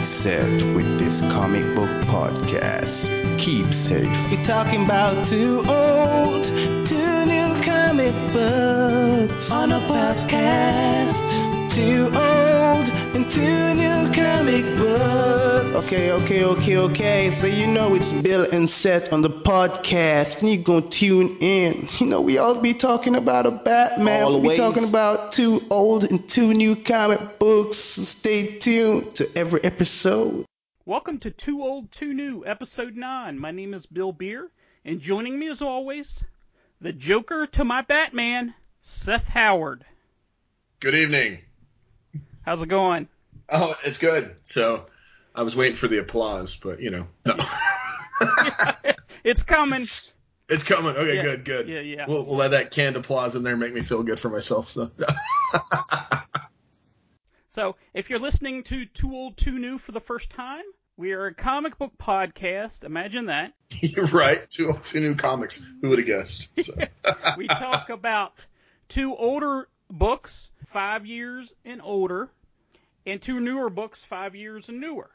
and Seth with this comic book podcast. Keep safe. We're talking about two old, two new comic books on a podcast. Two old and two new comic books. Okay, okay, okay, okay. So you know it's Bill and Seth on the podcast, and you're gonna tune in. You know we all be talking about a Batman. We'll be talking about two old and two new comic books. Stay tuned to every episode. Welcome to Two Old, Two New, Episode 9. My name is Bill Beer, and joining me as always, the Joker to my Batman, Seth Howard. Good evening. How's it going? Oh, it's good. So I was waiting for the applause, but you know, no. It's coming. it's, it's coming. Okay, Yeah. good, good. Yeah, yeah. We'll, we'll let that canned applause in there make me feel good for myself. So So, if you're listening to Two Old, Two New for the first time, we are a comic book podcast. Imagine that. you're right. Two two new comics. Who would have guessed? So. We talk about two older books, five years and older, and two newer books, five years and newer.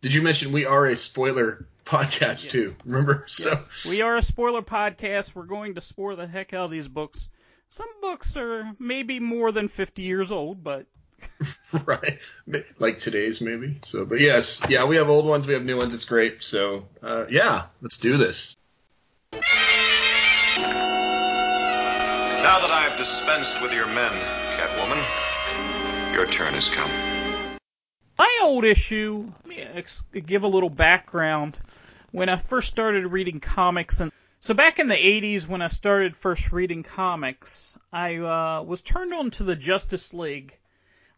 Did you mention we are a spoiler podcast Yes. too? Remember? So Yes, we are a spoiler podcast. We're going to spoil the heck out of these books. Some books are maybe more than 50 years old, but right, like today's maybe. So, but yes, yeah, we have old ones, we have new ones. It's great. So, uh, yeah, let's do this. Now that I have dispensed with your men, Catwoman, your turn has come. my old issue, let me ex- give a little background. When I first started reading comics, and so back in the 80s when I started first reading comics, I uh, was turned on to the Justice League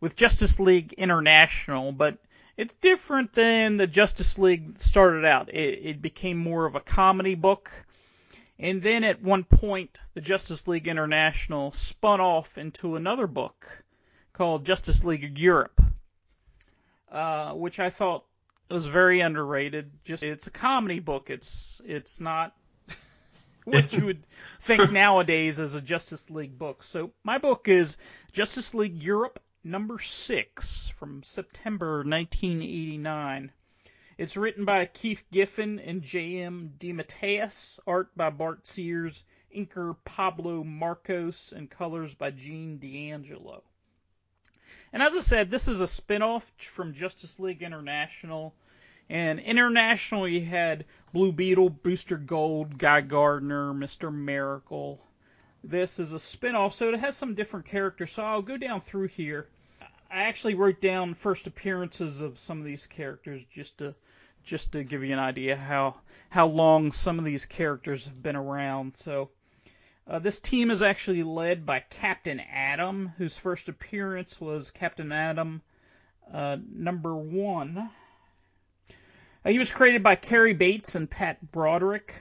with Justice League International, but it's different than the Justice League started out. It, it became more of a comedy book. And then at one point, the Justice League International spun off into another book called Justice League Europe, uh, which I thought was very underrated. Just it's a comedy book. It's it's not what you would think nowadays as a Justice League book. So my book is Justice League Europe number six from September 1989. It's written by Keith Giffen and J.M. DeMatteis, art by Bart Sears, inker Pablo Marcos, and colors by Gene D'Angelo. And as I said, this is a spin-off from Justice League International. And International, you had Blue Beetle, Booster Gold, Guy Gardner, Mr. Miracle. This is a spin-off, so it has some different characters. So I'll go down through here. I actually wrote down first appearances of some of these characters just to just to give you an idea how how long some of these characters have been around. So uh, this team is actually led by Captain Atom, whose first appearance was Captain Atom uh, number one. Uh, he was created by Cary Bates and Pat Broderick.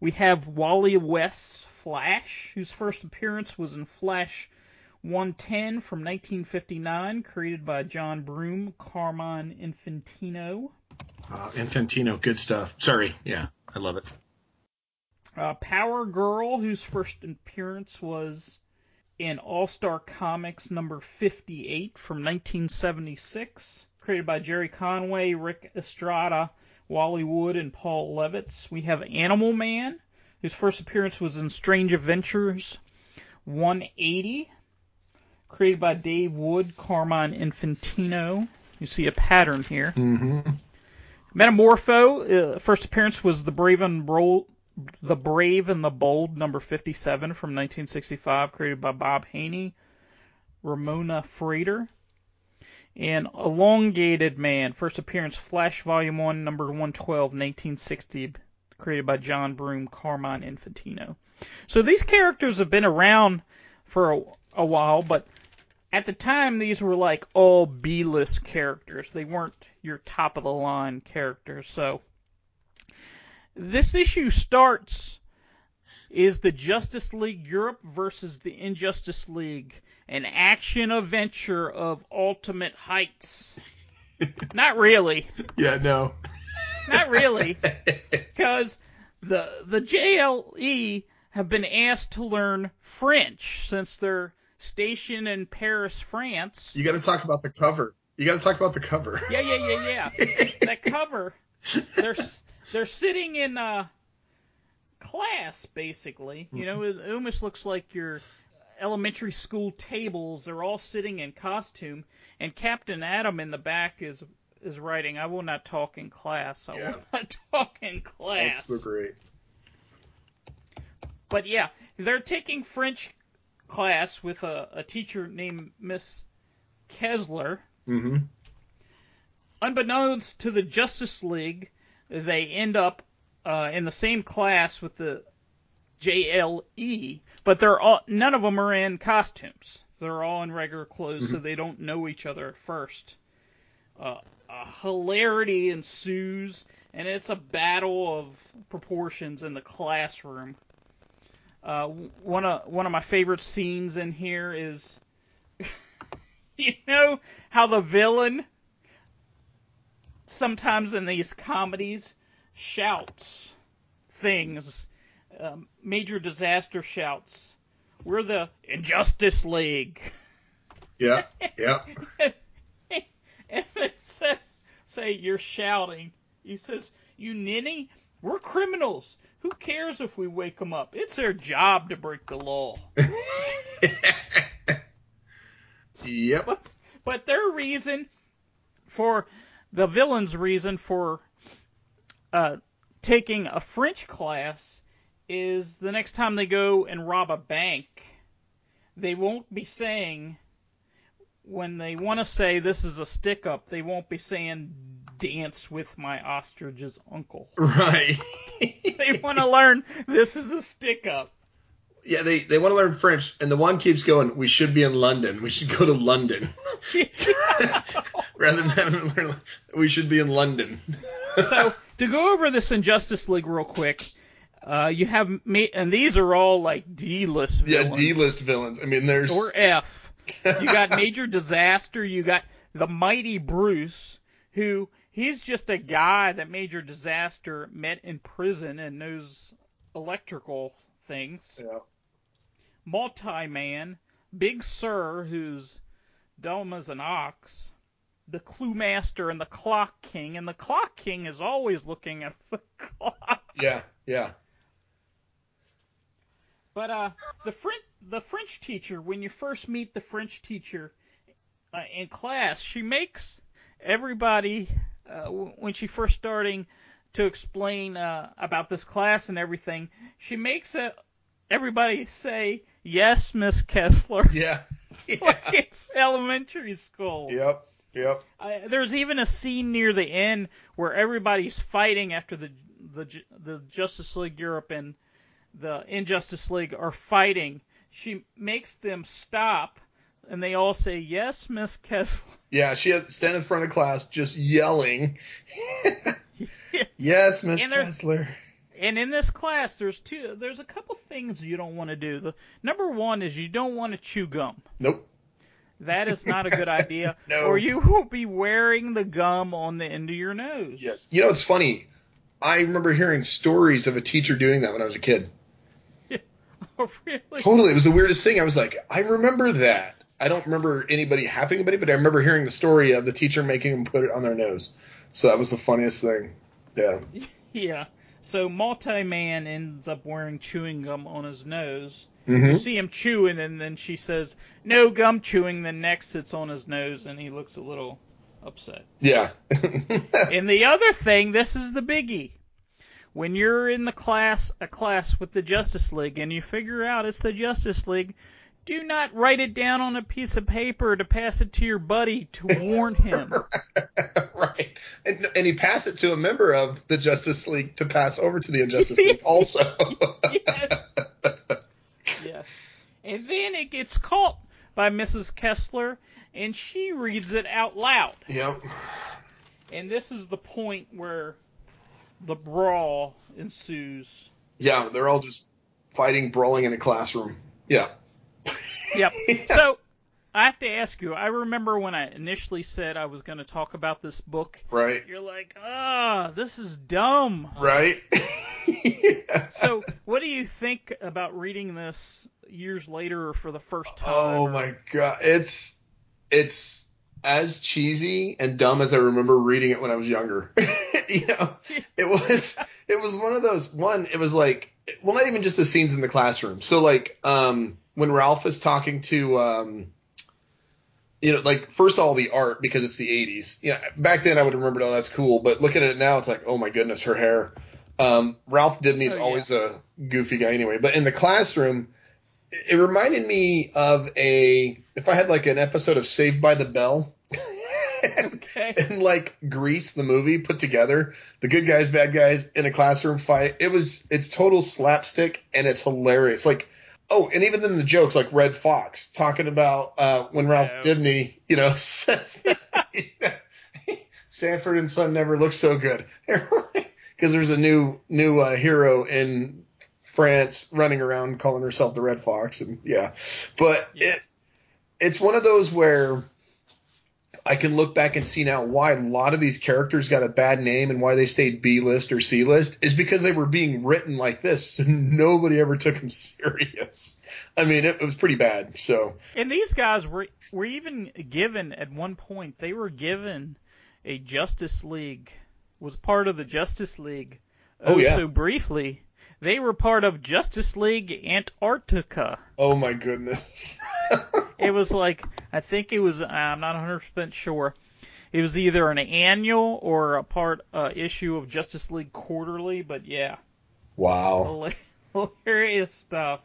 We have Wally West Flash, whose first appearance was in Flash 110 from 1959, created by John Broome, Carmine Infantino. Uh, Infantino, good stuff. Sorry, yeah, I love it. Uh, Power Girl, whose first appearance was in All Star Comics number 58 from 1976, created by Gerry Conway, Ric Estrada, Wally Wood, and Paul Levitz. We have Animal Man, whose first appearance was in Strange Adventures 180, created by Dave Wood, Carmine Infantino. You see a pattern here. Mm-hmm. Metamorpho, uh, first appearance was the Brave and Bold, the Brave and the Bold, number 57 from 1965, created by Bob Haney, Ramona Fradon. And Elongated Man, first appearance Flash Volume 1, number 112, 1960, created by John Broome, Carmine Infantino. So these characters have been around for a, a while, but at the time these were like all B-list characters. They weren't your top of the line characters. So this issue starts is the Justice League Europe versus the Injustice League, an action adventure of ultimate heights. Not really. Yeah, no. Not really. Because the the JLE have been asked to learn French since they're stationed in Paris, France. You got to talk about the cover. You got to talk about the cover. Yeah, yeah, yeah, yeah. that cover, they're s- they're sitting in uh, class basically. You know, it almost looks like your elementary school tables. They're all sitting in costume, and Captain Atom in the back is is writing. I will not talk in class. I Yeah. will not talk in class." That's so great. But yeah, they're taking French class with a, a teacher named Miss Kessler. Mm-hmm. Unbeknownst to the Justice League, they end up uh, in the same class with the JLE, but they're all none of them are in costumes. They're all in regular clothes, so they don't know each other at first. Uh, a hilarity ensues, and it's a battle of proportions in the classroom. Uh, one of one of my favorite scenes in here is, you know, how the villain sometimes in these comedies shouts things, um, major disaster shouts. We're the Injustice League. Yeah. Yeah. and they say, say you're shouting. He says, "You ninny, we're criminals. Who cares if we wake them up? It's their job to break the law." yep. But their reason for the villain's reason for uh, taking a French class is the next time they go and rob a bank, they won't be saying when they want to say this is a stick up, they won't be saying dance with my ostrich's uncle. Right. They want to learn this is a stick up. Yeah, they they want to learn French, and the one keeps going. We should be in London. We should go to London rather than having to learn. We should be in London. so to go over this Injustice League real quick, uh, you have me, and these are all like D-list yeah, villains. D-list villains. I mean, there's or F. You got Major Disaster. You got the Mighty Bruce, who he's just a guy that Major Disaster met in prison and knows electrical things. Yeah. Multi-Man, Big Sir, who's dumb as an ox, the Clue Master, and the Clock King. And the Clock King is always looking at the clock. Yeah, yeah. But uh, the French the French teacher, when you first meet the French teacher uh, in class, she makes everybody uh, w- when she first starting to explain uh, about this class and everything, she makes uh, everybody say yes, Miss Kessler, Yeah. like it's elementary school. Yep. Yep. I, there's even a scene near the end where everybody's fighting after the the the Justice League Europe and the Injustice League are fighting. She makes them stop, and they all say, "Yes, Miss Kessler." Yeah, she had stand in front of class just yelling. yes, Miss Kessler. And in this class, there's two. There's a couple things you don't want to do. The number one is you don't want to chew gum. Nope. That is not a good idea. No. Or you will be wearing the gum on the end of your nose. Yes. You know, it's funny. I remember hearing stories of a teacher doing that when I was a kid. Oh, really? Totally. It was the weirdest thing. I was like, I remember that. I don't remember anybody happening to anybody, but I remember hearing the story of the teacher making them put it on their nose. So that was the funniest thing. Yeah. Yeah. So multi-man ends up wearing chewing gum on his nose. hmm You see him chewing, and then she says, "No gum chewing." Then next, it's on his nose, and he looks a little upset. Yeah. and the other thing, this is the biggie. When you're in the class, a class with the Justice League, and you figure out it's the Justice League, do not write it down on a piece of paper to pass it to your buddy to warn him. right. And, and he passed it to a member of the Justice League to pass over to the Injustice League also. yes. yes. And then it gets caught by Mrs. Kessler, and she reads it out loud. Yep. And this is the point where the brawl ensues. Yeah, they're all just fighting, brawling in a classroom. Yeah. Yep. So I have to ask you. I remember when I initially said I was going to talk about this book. Right. You're like, ah, this is dumb. Right. So, what do you think about reading this years later or for the first time? Oh or- my god, it's it's as cheesy and dumb as I remember reading it when I was younger. you know, it was it was one of those one. It was like well, not even just the scenes in the classroom. So like um, when Ralph is talking to um, you know, like first of all the art because it's the 80s. Yeah, back then I would remember, oh, that's cool. But looking at it now, it's like, oh my goodness, her hair. Um, Ralph Dibny's Oh, yeah. always a goofy guy anyway. But in the classroom, it it reminded me of a if I had like an episode of Saved by the Bell. Okay. and like Grease, the movie put together, the good guys, bad guys in a classroom fight. It was it's total slapstick and it's hilarious. Like oh, and even then the jokes like Red Fox talking about uh, when Ralph Yeah. Dibny, you know, says Sanford and Son never looked so good because there's a new new uh, hero in France running around calling herself the Red Fox and yeah, but Yeah. it it's one of those where I can look back and see now why a lot of these characters got a bad name and why they stayed B list or C list is because they were being written like this. So nobody ever took them serious. I mean, it, it was pretty bad. So And these guys were were even given at one point they were given a Justice League was part of the Justice League. Oh, yeah. Oh so briefly, they were part of Justice League Antarctica. oh my goodness. It was like I think it was I'm not 100% sure. It was either an annual or a part uh, issue of Justice League Quarterly, but yeah, wow. hilarious stuff.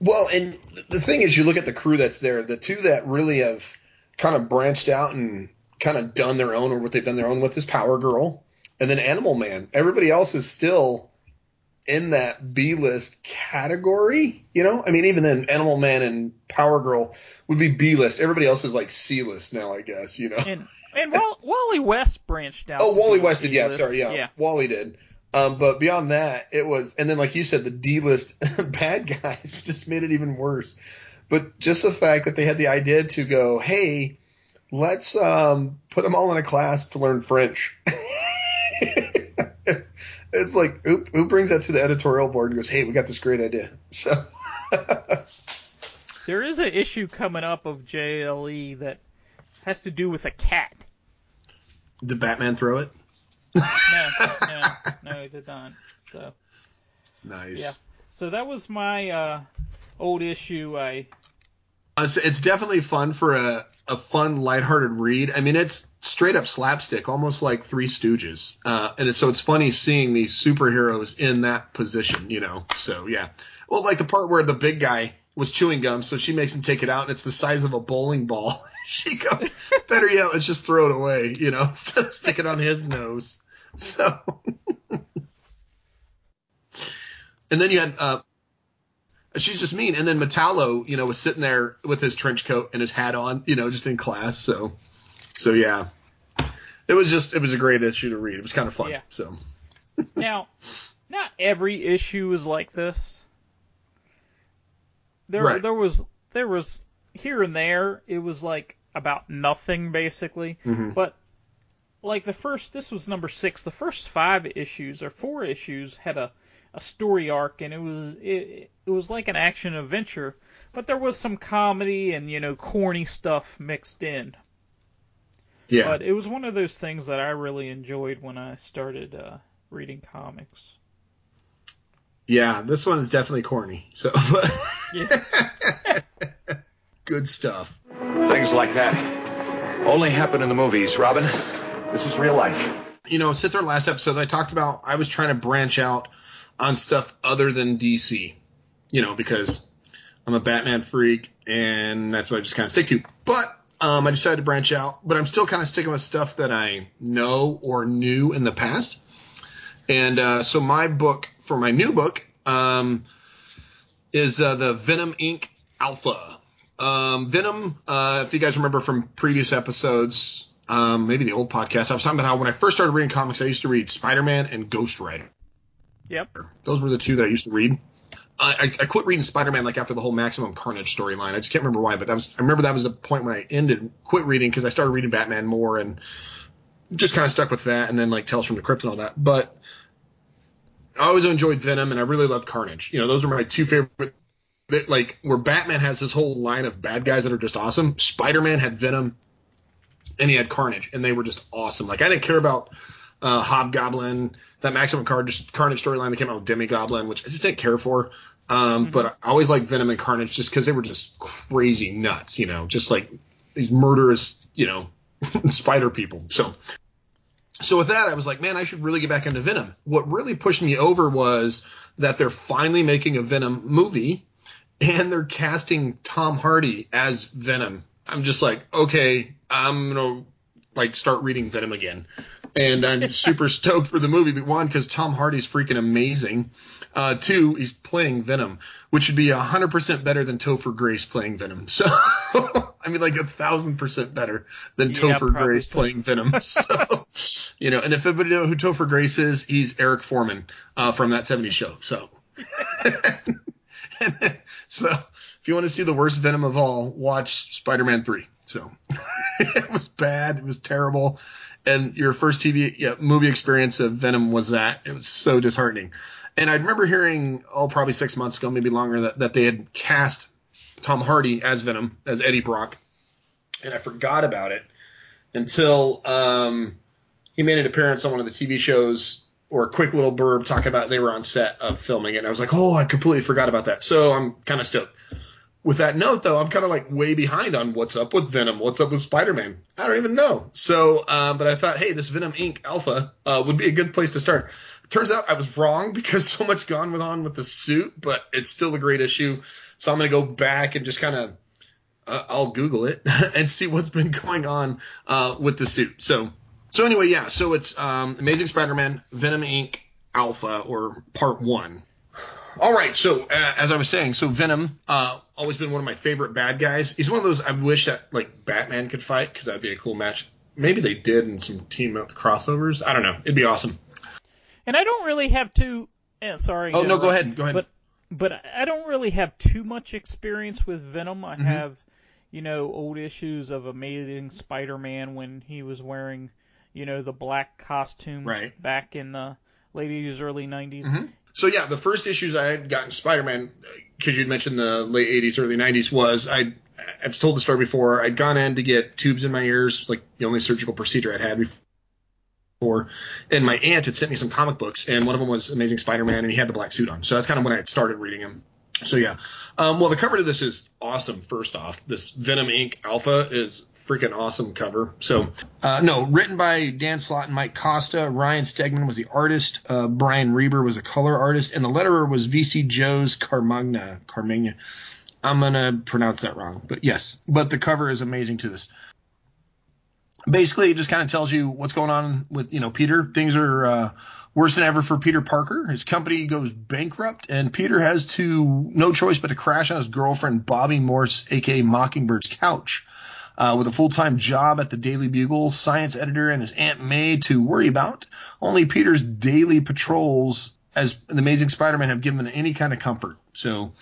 Well, and the thing is, you look at the crew that's there. The two that really have kind of branched out and kind of done their own, or what they've done their own with, is Power Girl, and then Animal Man. Everybody else is still in that B list category. You know, I mean, even then, Animal Man and Power Girl would be B list. Everybody else is like C list now, I guess. You know. And and Wall, Wally West branched out. Oh, Wally West did. Yeah, sorry. Yeah, yeah. Wally did. Um, but beyond that, it was, and then like you said, the D list bad guys just made it even worse. But just the fact that they had the idea to go, hey, let's um, put them all in a class to learn French. It's like, who, who brings that to the editorial board and goes, hey, we got this great idea. So, There is an issue coming up of JLE that has to do with a cat. did Batman throw it? No, no, no, it did not. So Nice. Yeah. so that was my uh, old issue. I so It's definitely fun for a, a fun, lighthearted read. I mean, it's straight up slapstick, almost like Three Stooges. Uh, and so it's funny seeing these superheroes in that position, you know. So yeah. Well, like the part where the big guy was chewing gum, so she makes him take it out, and it's the size of a bowling ball. she goes, "Better yet, let's just throw it away," you know, instead of stick it on his nose. So. and then you had uh, she's just mean. And then Metallo, you know, was sitting there with his trench coat and his hat on, you know, just in class. So, so yeah, it was just it was a great issue to read. It was kind of fun. Yeah. So now not every issue is like this. There Right. there was there was here and there it was like about nothing basically, Mhm. but like the first this was number six. The first five issues or four issues had a a story arc and it was it, it was like an action adventure, but there was some comedy and you know corny stuff mixed in. yeah, But it was one of those things that I really enjoyed when I started uh, reading comics. yeah, this one is definitely corny. So Yeah. good stuff. Things like that only happen in the movies, Robin. This is real life. You know, since our last episode, I talked about I was trying to branch out on stuff other than DC. You know, because I'm a Batman freak, and that's what I just kind of stick to. But um, I decided to branch out, but I'm still kind of sticking with stuff that I know or knew in the past. And uh, so my book for my new book um, is uh, the Venom Inc. Alpha. Um, Venom, uh, if you guys remember from previous episodes, um, maybe the old podcast, I was talking about how when I first started reading comics, I used to read Spider-Man and Ghost Rider. Yep. Those were the two that I used to read. I, I, quit reading Spider-Man like after the whole Maximum Carnage storyline. I just can't remember why, but that was I remember that was the point when I ended quit reading because I started reading Batman more and just kind of stuck with that, and then like Tales from the Crypt and all that. But I always enjoyed Venom, and I really loved Carnage. You know, those are my two favorite. That like where Batman has his whole line of bad guys that are just awesome. Spider-Man had Venom, and he had Carnage, and they were just awesome. Like I didn't care about uh, Hobgoblin, that Maximum Carnage, Carnage storyline that came out with Demogoblin, which I just didn't care for. Um, mm-hmm. But I always liked Venom and Carnage just because they were just crazy nuts, you know, just like these murderous, you know, spider people. So, so with that, I was like, man, I should really get back into Venom. What really pushed me over was that they're finally making a Venom movie and they're casting Tom Hardy as Venom. I'm just like, okay, I'm gonna like start reading Venom again, and I'm super stoked for the movie. But one, because Tom Hardy's freaking amazing. Uh, two, he's playing Venom, which would be hundred percent better than Topher Grace playing Venom. So, I mean, like a thousand percent better than yeah, Topher Grace so. playing Venom. So, you know, and if anybody know who Topher Grace is, he's Eric Forman uh, from that '70s show. So. so if you want to see the worst Venom of all, watch Spider-Man 3. So it was bad. It was terrible. And your first TV yeah, movie experience of Venom was that. It was so disheartening. And I remember hearing, oh, probably six months ago, maybe longer, that, that they had cast Tom Hardy as Venom, as Eddie Brock. And I forgot about it until um, he made an appearance on one of the TV shows or a quick little blurb talking about they were on set of filming it. And I was like, oh, I completely forgot about that. So I'm kind of stoked. With that note, though, I'm kind of like way behind on what's up with Venom, what's up with Spider-Man. I don't even know. So, um, but I thought, hey, this Venom Inc. Alpha uh, would be a good place to start. Turns out I was wrong because so much gone with on with the suit, but it's still a great issue. So I'm gonna go back and just kind of uh, I'll Google it and see what's been going on uh, with the suit. So so anyway, yeah. So it's um, Amazing Spider-Man, Venom Inc. Alpha or Part One. All right. So uh, as I was saying, so Venom, uh, always been one of my favorite bad guys. He's one of those I wish that like Batman could fight because that'd be a cool match. Maybe they did in some team up crossovers. I don't know. It'd be awesome. And I don't really have too. Eh, sorry. Oh no, go ahead. Go ahead. But but I don't really have too much experience with Venom. I mm-hmm. have, you know, old issues of Amazing Spider-Man when he was wearing you know, the black costume right. back in the late 80s, early 90s. Mm-hmm. So yeah, the first issues I had gotten Spider-Man, because you'd mentioned the late 80s, early 90s, was I I've told the story before. I'd gone in to get tubes in my ears, like the only surgical procedure I'd had before. And my aunt had sent me some comic books, and one of them was Amazing Spider-Man, and he had the black suit on. So that's kind of when I had started reading him. So yeah, um, well the cover to this is awesome. First off, this Venom Inc. Alpha is freaking awesome cover. So, uh, no, written by Dan Slott and Mike Costa. Ryan Stegman was the artist. Uh, Brian Reber was a color artist, and the letterer was VC Joe's Carmagna. Carmagna. I'm gonna pronounce that wrong, but yes. But the cover is amazing to this. Basically, it just kind of tells you what's going on with you know Peter. Things are uh, worse than ever for Peter Parker. His company goes bankrupt, and Peter has to no choice but to crash on his girlfriend Bobbi Morse, aka Mockingbird's couch uh, with a full time job at the Daily Bugle, science editor, and his Aunt May to worry about. Only Peter's daily patrols as the Amazing Spider Man have given him any kind of comfort. So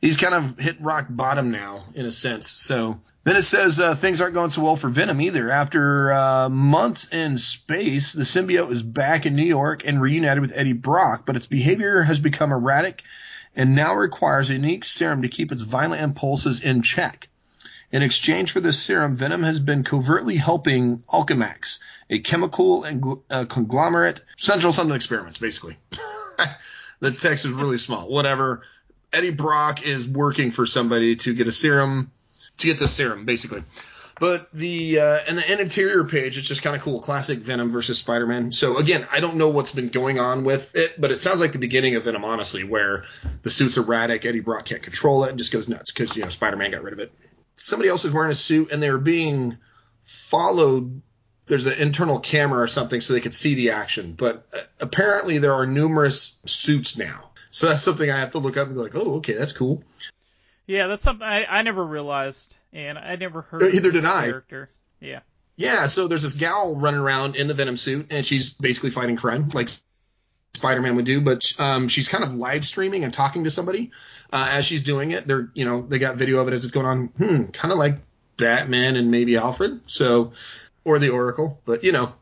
he's kind of hit rock bottom now, in a sense. So then it says uh, things aren't going so well for Venom either. After uh, months in space, the symbiote is back in New York and reunited with Eddie Brock, but its behavior has become erratic and now requires a unique serum to keep its violent impulses in check. In exchange for this serum, Venom has been covertly helping Alchemax, a chemical and uh, conglomerate, central something experiments, basically. the text is really small. Whatever. Eddie Brock is working for somebody to get a serum, to get the serum, basically. But the uh, and the interior page, it's just kind of cool, classic Venom versus Spider-Man. So again, I don't know what's been going on with it, but it sounds like the beginning of Venom, honestly, where the suit's erratic, Eddie Brock can't control it, and just goes nuts because you know Spider-Man got rid of it somebody else is wearing a suit and they were being followed there's an internal camera or something so they could see the action. But uh, apparently there are numerous suits now. So that's something I have to look up and be like, oh, okay, that's cool. Yeah, that's something I, I never realized, and I never heard. Either did I. Character. Yeah. Yeah, so there's this gal running around in the Venom suit, and she's basically fighting crime, like Spider-Man would do, but um, she's kind of live streaming and talking to somebody uh, as she's doing it. They're, you know, they got video of it as it's going on. Hmm, kind of like Batman and maybe Alfred, so or the Oracle, but you know.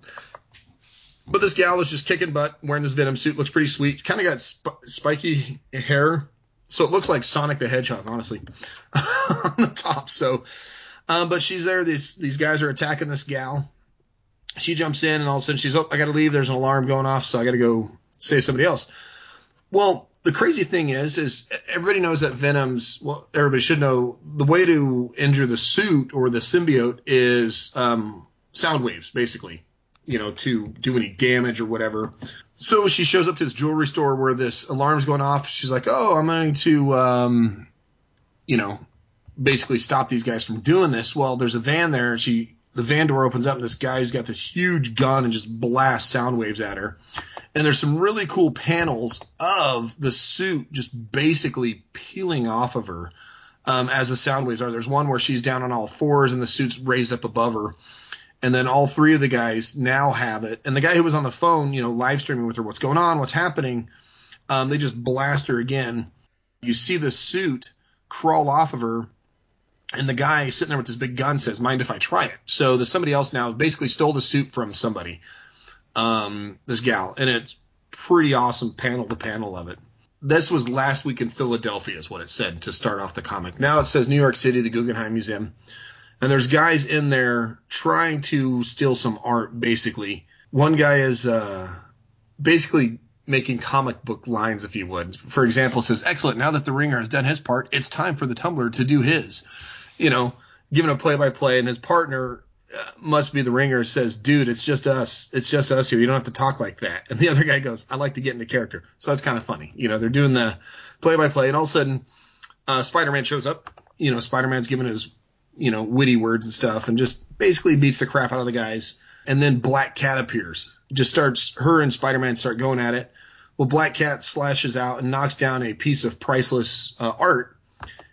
But this gal is just kicking butt, wearing this Venom suit. Looks pretty sweet. Kind of got sp- spiky hair, so it looks like Sonic the Hedgehog, honestly, on the top. So Um, but she's there. These these guys are attacking this gal. She jumps in, and all of a sudden she's, oh, I got to leave. There's an alarm going off, so I got to go save somebody else. Well, the crazy thing is, is everybody knows that Venom's. Well, everybody should know the way to injure the suit or the symbiote is um, sound waves, basically. You know, to do any damage or whatever. So she shows up to this jewelry store where this alarm's going off. She's like, "Oh, I'm going to, um, you know, basically stop these guys from doing this." Well, there's a van there. She the van door opens up and this guy's got this huge gun and just blasts sound waves at her. And there's some really cool panels of the suit just basically peeling off of her um, as the sound waves are. There's one where she's down on all fours and the suit's raised up above her. And then all three of the guys now have it. And the guy who was on the phone, you know, live streaming with her, what's going on, what's happening, um, they just blast her again. You see the suit crawl off of her and the guy sitting there with this big gun says, "Mind if I try it?" So there's somebody else now basically stole the suit from somebody, um, this gal, and it's pretty awesome panel to panel of it. This was last week in Philadelphia, is what it said to start off the comic. Now it says New York City, the Guggenheim Museum, and there's guys in there trying to steal some art. Basically, one guy is uh, basically making comic book lines, if you would. For example, says, "Excellent. Now that the ringer has done his part, it's time for the tumbler to do his." you know, giving a play by play, and his partner uh, must be the ringer says, "Dude, it's just us. It's just us here. You don't have to talk like that." And the other guy goes, "I like to get into character." So that's kind of funny. You know, they're doing the play by play, and all of a sudden, uh, Spider Man shows up. You know, Spider Man's giving his you know witty words and stuff, and just basically beats the crap out of the guys. And then Black Cat appears. Just starts her and Spider Man start going at it. Well, Black Cat slashes out and knocks down a piece of priceless uh, art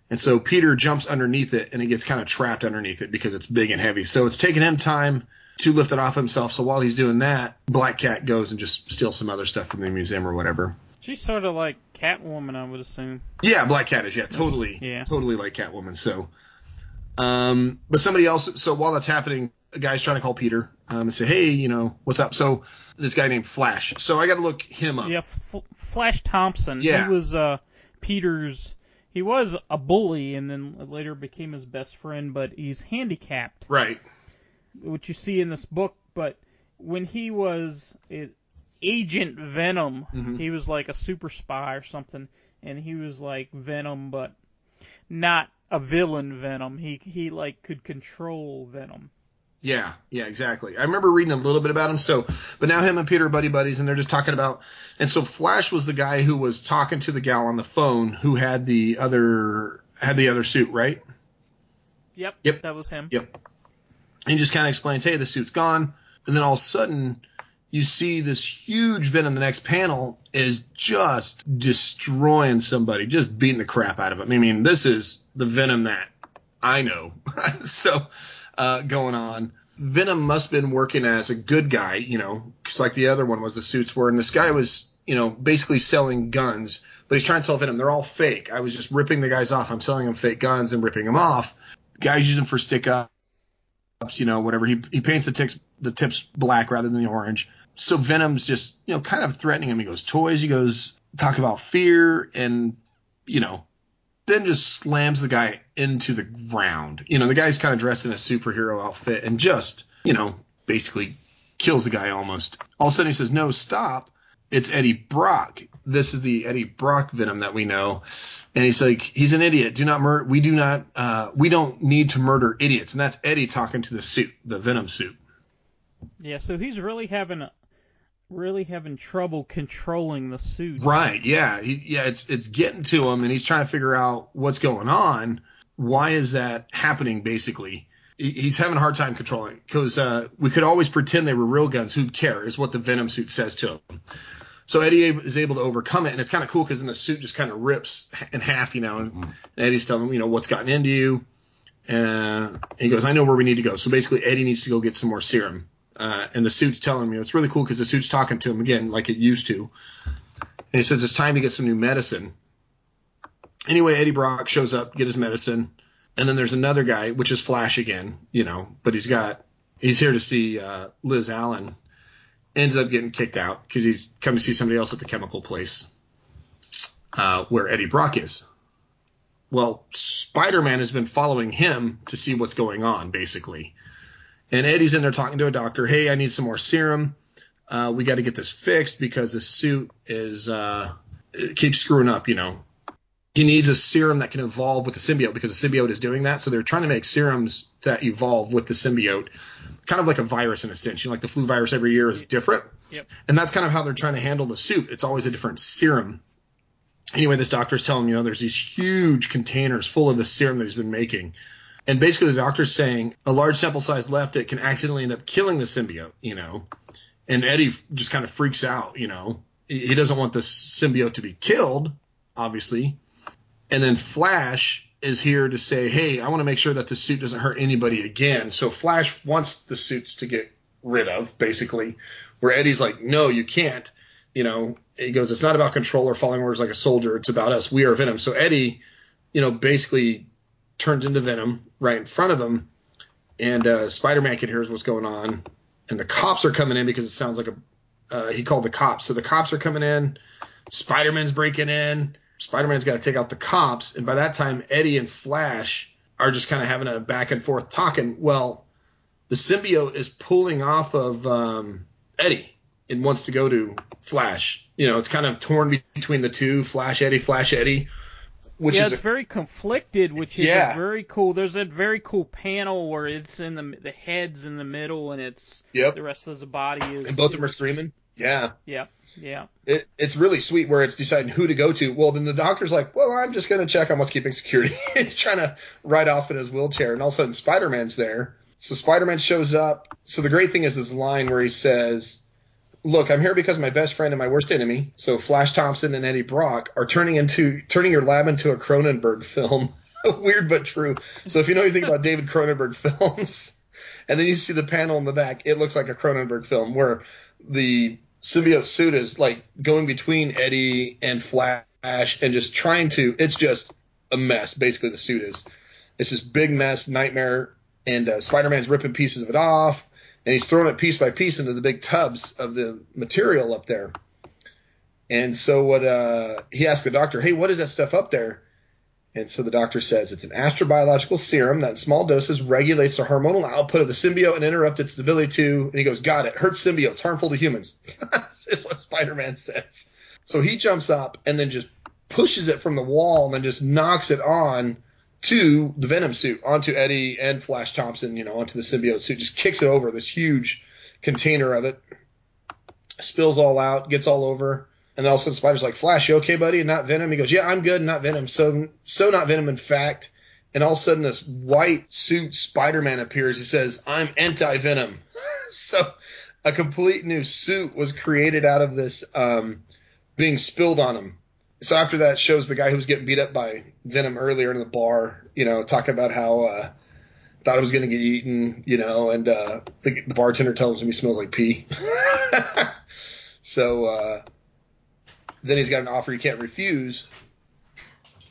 and so Peter jumps underneath it and he gets kind of trapped underneath it because it's big and heavy. So it's taking him time to lift it off himself. So while he's doing that, Black Cat goes and just steals some other stuff from the museum or whatever. She's sort of like Catwoman, I would assume. Yeah, Black Cat is. Yeah, totally. Yeah. Totally like Catwoman. So, um, but somebody else. So while that's happening, a guy's trying to call Peter um, and say, "Hey, you know, what's up?" So this guy named Flash. So I got to look him up. Yeah, F- Flash Thompson. Yeah. He was uh, Peter's. He was a bully, and then later became his best friend. But he's handicapped, Right. which you see in this book. But when he was it, Agent Venom, Mhm. he was like a super spy or something, and he was like Venom, but not a villain Venom. He he like could control Venom. Yeah, yeah, exactly. I remember reading a little bit about him. So, but now him and Peter are buddy buddies, and they're just talking about. And so Flash was the guy who was talking to the gal on the phone who had the other had the other suit, right? Yep. Yep. That was him. Yep. And he just kind of explains, hey, the suit's gone, and then all of a sudden you see this huge Venom. The next panel is just destroying somebody, just beating the crap out of him. I mean, this is the Venom that I know. so uh, going on. Venom must have been working as a good guy, you know, because like the other one was the suits were, and this guy was, you know, basically selling guns, but he's trying to sell Venom. They're all fake. I was just ripping the guys off. I'm selling them fake guns and ripping them off. Guys them for stick ups, you know, whatever. He he paints the tips the tips black rather than the orange. So Venom's just, you know, kind of threatening him. He goes toys. He goes talk about fear and, you know, then just slams the guy into the ground. You know, the guy's kind of dressed in a superhero outfit and just, you know, basically kills the guy almost. All of a sudden he says, no, stop. It's Eddie Brock. This is the Eddie Brock Venom that we know. And he's like, he's an idiot. Do not murder. We do not, uh, we don't need to murder idiots. And that's Eddie talking to the suit, the Venom suit. Yeah. So he's really having a, really having trouble controlling the suit. Right. Yeah. He, yeah. It's it's getting to him, and he's trying to figure out what's going on. Why is that happening? Basically, He- he's having a hard time controlling because uh, we could always pretend they were real guns. Who'd care? Is what the Venom suit says to him. So Eddie is able to overcome it, and it's kind of cool because then the suit just kind of rips in half, you know. And Eddie's telling him, you know, what's gotten into you. Uh, he goes, I know where we need to go. So basically, Eddie needs to go get some more serum. Uh, and the suit's telling him, you know, it's really cool because the suit's talking to him again like it used to. And he says it's time to get some new medicine. Anyway, Eddie Brock shows up, get his medicine, and then there's another guy, which is Flash again, you know, but he's got he's here to see uh, Liz Allan. Ends up getting kicked out because he's come to see somebody else at the chemical place uh, where Eddie Brock is. Well, Spider Man has been following him to see what's going on, basically. And Eddie's in there talking to a doctor. Hey, I need some more serum. Uh, we got to get this fixed because the suit is uh, keeps screwing up. You know, he needs a serum that can evolve with the symbiote because the symbiote is doing that. So they're trying to make serums that evolve with the symbiote, kind of like a virus in a sense. You know, like the flu virus every year is different. Yep. And that's kind of how they're trying to handle the suit. It's always a different serum. Anyway, this doctor's telling you know, there's these huge containers full of the serum that he's been making. And basically, the doctor's saying a large sample size left, it can accidentally end up killing the symbiote, you know. And Eddie just kind of freaks out, you know. He doesn't want the symbiote to be killed, obviously. And then Flash is here to say, hey, I want to make sure that the suit doesn't hurt anybody again. So Flash wants the suits to get rid of, basically, where Eddie's like, no, you can't. You know, he goes, it's not about control or following orders like a soldier. It's about us. We are Venom. So Eddie, you know, basically turns into Venom right in front of him. And uh, Spider Man can hear what's going on. And the cops are coming in because it sounds like a. Uh, he called the cops. So the cops are coming in. Spider Man's breaking in. Spider Man's got to take out the cops. And by that time, Eddie and Flash are just kind of having a back and forth talking. Well, the symbiote is pulling off of um, Eddie and wants to go to Flash. You know, it's kind of torn between the two Flash Eddie, Flash Eddie. Which yeah, is it's a, very conflicted, which is Yeah. very cool. There's a very cool panel where it's in the the head's in the middle and it's Yep. the rest of the body is. and both of them are screaming. Yeah. Yeah, yeah. It, it's really sweet where it's deciding who to go to. Well, then the doctor's like, well, I'm just going to check on what's keeping security. He's trying to ride off in his wheelchair, and all of a sudden Spider Man's there. So Spider Man shows up. So the great thing is this line where he says, Look, I'm here because my best friend and my worst enemy, so Flash Thompson and Eddie Brock, are turning into turning your lab into a Cronenberg film. Weird but true. So if you know anything about David Cronenberg films, and then you see the panel in the back, it looks like a Cronenberg film where the symbiote suit is like going between Eddie and Flash and just trying to. It's just a mess. Basically, the suit is. It's this big mess, nightmare, and uh, Spider-Man's ripping pieces of it off, and he's throwing it piece by piece into the big tubs of the material up there. And so what? Uh, he asked the doctor, "Hey, what is that stuff up there?" And so the doctor says it's an astrobiological serum that in small doses regulates the hormonal output of the symbiote and interrupts its ability to. And he goes, "Got it. Hurts symbiotes, harmful to humans." is what Spider-Man says. So he jumps up and then just pushes it from the wall and then just knocks it on to the Venom suit, onto Eddie and Flash Thompson, you know, onto the symbiote suit. Just kicks it over this huge container of it, spills all out, gets all over. And all of a sudden Spider's like, Flash, you okay, buddy? And not Venom. He goes, Yeah, I'm good, not Venom. So so not Venom, in fact. And all of a sudden this white suit Spider-Man appears. He says, I'm anti-Venom. so a complete new suit was created out of this um, being spilled on him. So after that shows the guy who was getting beat up by Venom earlier in the bar, you know, talking about how uh, thought it was going to get eaten, you know, and uh, the, the bartender tells him he smells like pee. so uh, then he's got an offer he can't refuse.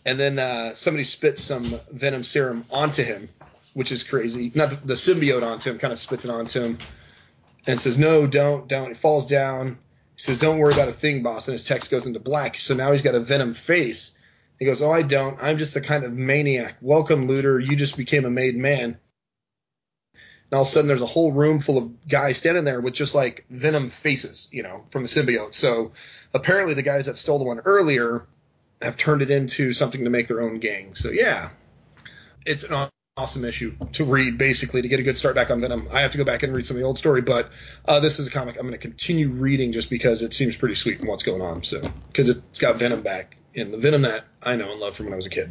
And then uh, somebody spits some venom serum onto him, which is crazy. Not the, the symbiote onto him, kind of spits it onto him, and says, "No, don't, don't." He falls down. He says, "Don't worry about a thing, boss." And his text goes into black. So now he's got a venom face. He goes, "Oh, I don't. I'm just a kind of maniac. Welcome, looter. You just became a made man." And all of a sudden, there's a whole room full of guys standing there with just like venom faces, you know, from the symbiote. So apparently, the guys that stole the one earlier have turned it into something to make their own gang. So yeah, it's an awesome issue to read, basically, to get a good start back on Venom. I have to go back and read some of the old story, but uh, this is a comic I'm going to continue reading just because it seems pretty sweet and what's going on. So because it's got Venom back and the Venom that I know and love from when I was a kid.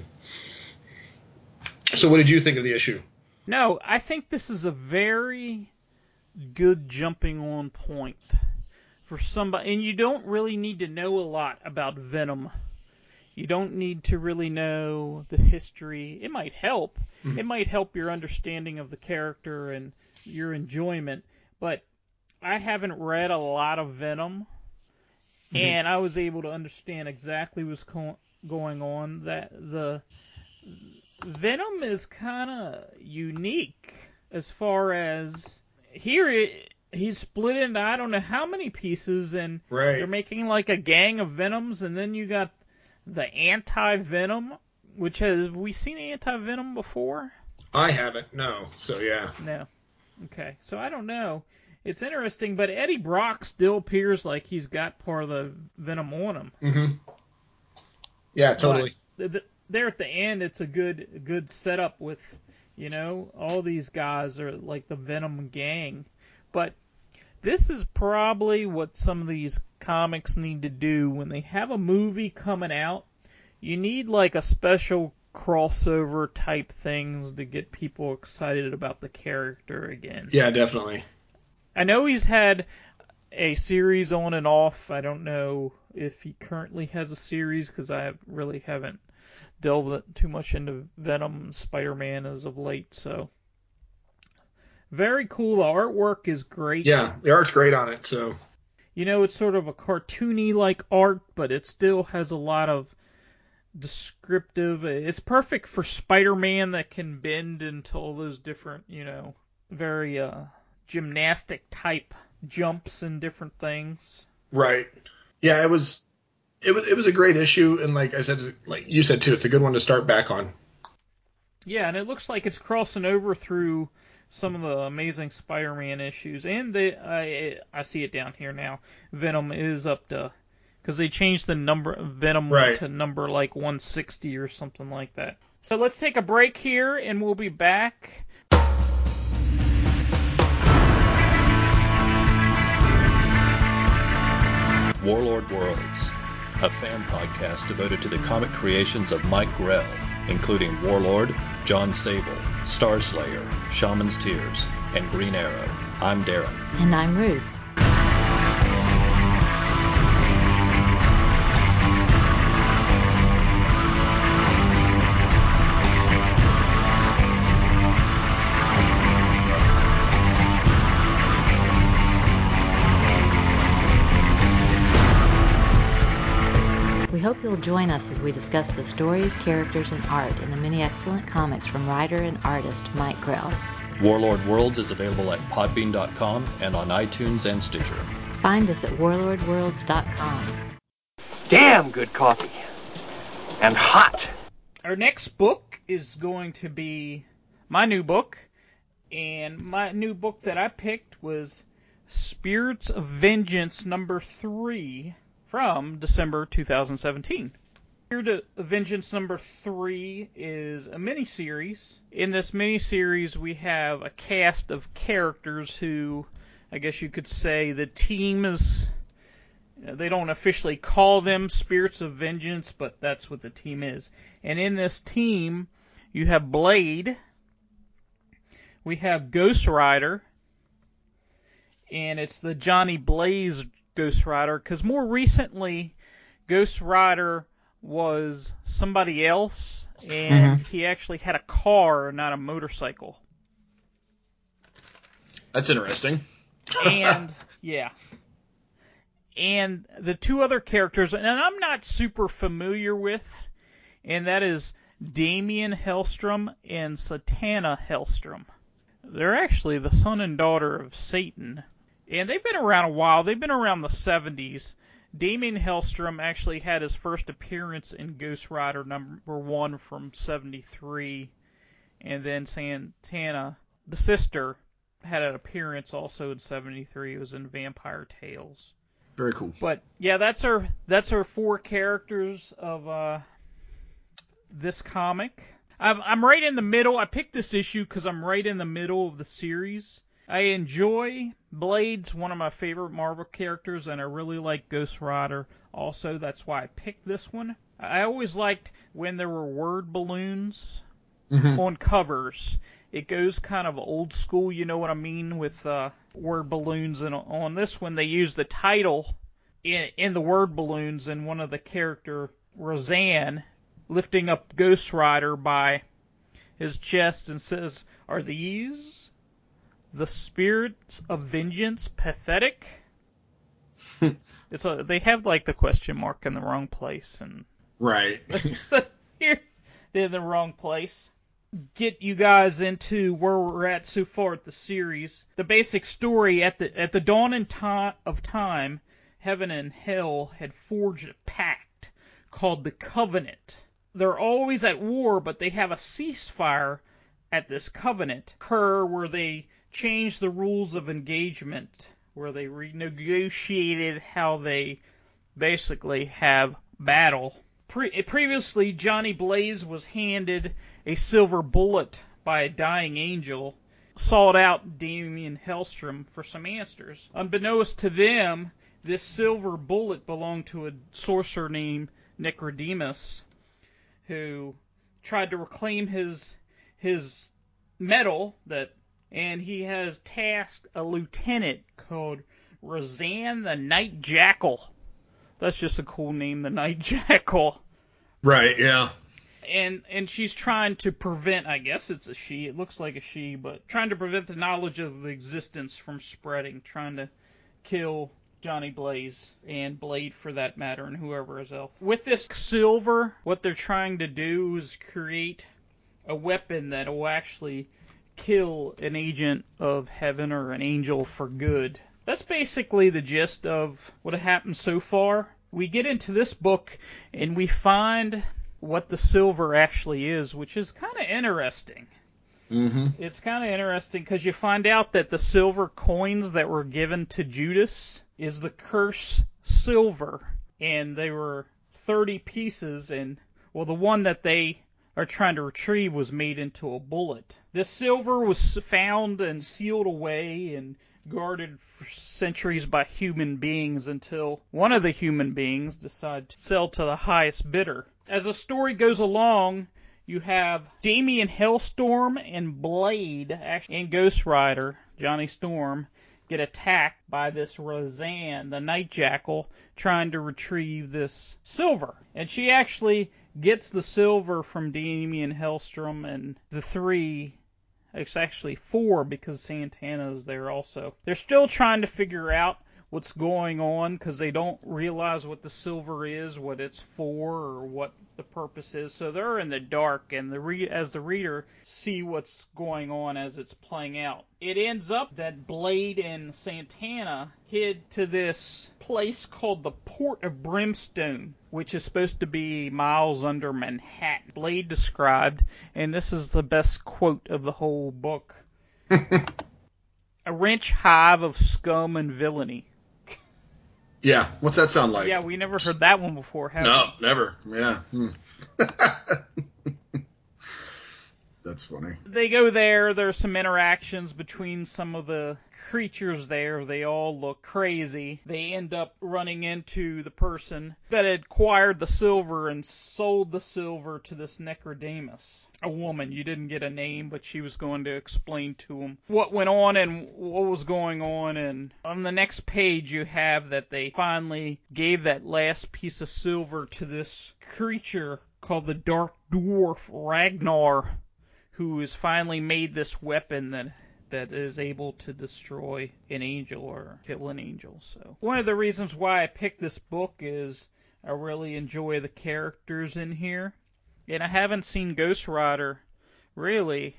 So what did you think of the issue? No, I think this is a very good jumping on point for somebody, and you don't really need to know a lot about Venom. You don't need to really know the history. It might help. Mm-hmm. It might help your understanding of the character and your enjoyment, but I haven't read a lot of Venom, mm-hmm. and I was able to understand exactly what's co- going on. That the Venom is kind of unique as far as here it, he's split into I don't know how many pieces, and Right. they're making like a gang of Venoms, and then you got the anti-Venom, which has we seen Anti Venom before? I haven't. No. So yeah. No. Okay. So I don't know. It's interesting, but Eddie Brock still appears like he's got part of the Venom on him. Mm-hmm. Yeah, totally. But th- there at the end, it's a good good setup with, you know, all these guys are like the Venom gang, but this is probably what some of these comics need to do when they have a movie coming out. You need like a special crossover type things to get people excited about the character again. Yeah, definitely. I know he's had a series on and off. I don't know if he currently has a series because I really haven't delved too much into Venom and Spider-Man as of late. So very cool. The artwork is great. Yeah, the art's great on it. So you know, it's sort of a cartoony like art, but it still has a lot of descriptive. It's perfect for Spider-Man that can bend into all those different, you know, very uh, gymnastic type jumps and different things. Right. Yeah, it was it was it was a great issue and like I said like you said too, it's a good one to start back on. Yeah, and it looks like it's crossing over through some of the Amazing Spider-Man issues, and the I I see it down here now. Venom is up to because they changed the number of Venom Right. to number like 160 or something like that. So let's take a break here, and we'll be back. Warlord Worlds, a fan podcast devoted to the comic creations of Mike Grell, including Warlord, John Sable, Starslayer, Shaman's Tears, and Green Arrow. I'm Darren. And I'm Ruth. Join us as we discuss the stories, characters, and art in the many excellent comics from writer and artist Mike Grell. Warlord Worlds is available at podbean.com and on iTunes and Stitcher. Find us at warlordworlds.com. Damn good coffee. And hot. Our next book is going to be my new book, and my new book that I picked was Spirits of Vengeance number three from December 2017. Spirit of Vengeance number three is a mini series. In this mini series, we have a cast of characters who, I guess you could say, the team is. They don't officially call them Spirits of Vengeance, but that's what the team is. And in this team, you have Blade, we have Ghost Rider, and it's the Johnny Blaze Ghost Rider, because more recently, Ghost Rider was somebody else, and mm-hmm. he actually had a car, not a motorcycle. That's interesting. and yeah. And the two other characters, and I'm not super familiar with, and that is Damien Hellstrom and Satana Hellstrom. They're actually the son and daughter of Satan, and they've been around a while. They've been around the 70s. Damien Hellstrom actually had his first appearance in Ghost Rider number one from 73, and then Satana, the sister, had an appearance also in 73. It was in Vampire Tales. Very cool. But yeah, that's our that's our four characters of uh, this comic. I'm I'm right in the middle. I picked this issue because I'm right in the middle of the series. I enjoy Blade's one of my favorite Marvel characters, and I really like Ghost Rider. Also, that's why I picked this one. I always liked when there were word balloons on covers. It goes kind of old school, you know what I mean, with uh, word balloons. And on this one, they use the title in, in the word balloons, and one of the character Roseanne lifting up Ghost Rider by his chest and says, "Are these the spirits of vengeance pathetic?" it's a, they have like the question mark in the wrong place, and Right. here they're in the wrong place. Get you guys into where we're at so far at the series. The basic story at the at the dawn and ti- of time, heaven and hell had forged a pact called the Covenant. they're always at war, but they have a ceasefire at this covenant occur where they change the rules of engagement, where they renegotiated how they basically have battle. Pre- previously, Johnny Blaze was handed a silver bullet by a dying angel, sought out Damien Hellstrom for some answers. Unbeknownst to them, this silver bullet belonged to a sorcerer named Nicodemus, who tried to reclaim his his medal that and he has tasked a lieutenant called Roseanne the Night Jackal. That's just a cool name, the Night Jackal. Right, yeah. And and she's trying to prevent I guess it's a she, it looks like a she, but trying to prevent the knowledge of the existence from spreading, trying to kill Johnny Blaze and Blade for that matter and whoever is else. With this silver, what they're trying to do is create a weapon that will actually kill an agent of heaven or an angel for good. That's basically the gist of what happened so far. We get into this book and we find what the silver actually is, which is kind of interesting. Mm-hmm. It's kind of interesting because you find out that the silver coins that were given to Judas is the curse silver, and they were 30 pieces, and well, the one that they are trying to retrieve was made into a bullet. This silver was found and sealed away and guarded for centuries by human beings until one of the human beings decided to sell to the highest bidder. As the story goes along, you have Damien Hellstrom and Blade and Ghost Rider, Johnny Storm, get attacked by this Roseanne, the Night Jackal, trying to retrieve this silver. And she actually gets the silver from Damien Hellstrom and the three it's actually four because Satana's there also. They're still trying to figure out what's going on because they don't realize what the silver is, what it's for, or what the purpose is. So they're in the dark, and the re- as the reader see what's going on as it's playing out. It ends up that Blade and Satana hid to this place called the Port of Brimstone, which is supposed to be miles under Manhattan. Blade described, and this is the best quote of the whole book. a wrench hive of scum and villainy. Yeah, what's that sound like? Yeah, we never heard that one before, have No, never. Yeah. Hmm. That's funny. They go there, there's some interactions between some of the creatures there. They all look crazy. They end up running into the person that had acquired the silver and sold the silver to this Necrodamus. A woman. You didn't get a name, but she was going to explain to him what went on and what was going on. And on the next page, you have that they finally gave that last piece of silver to this creature called the Dark Dwarf Ragnar who has finally made this weapon that that is able to destroy an angel or kill an angel. So one of the reasons why I picked this book is I really enjoy the characters in here, and I haven't seen Ghost Rider really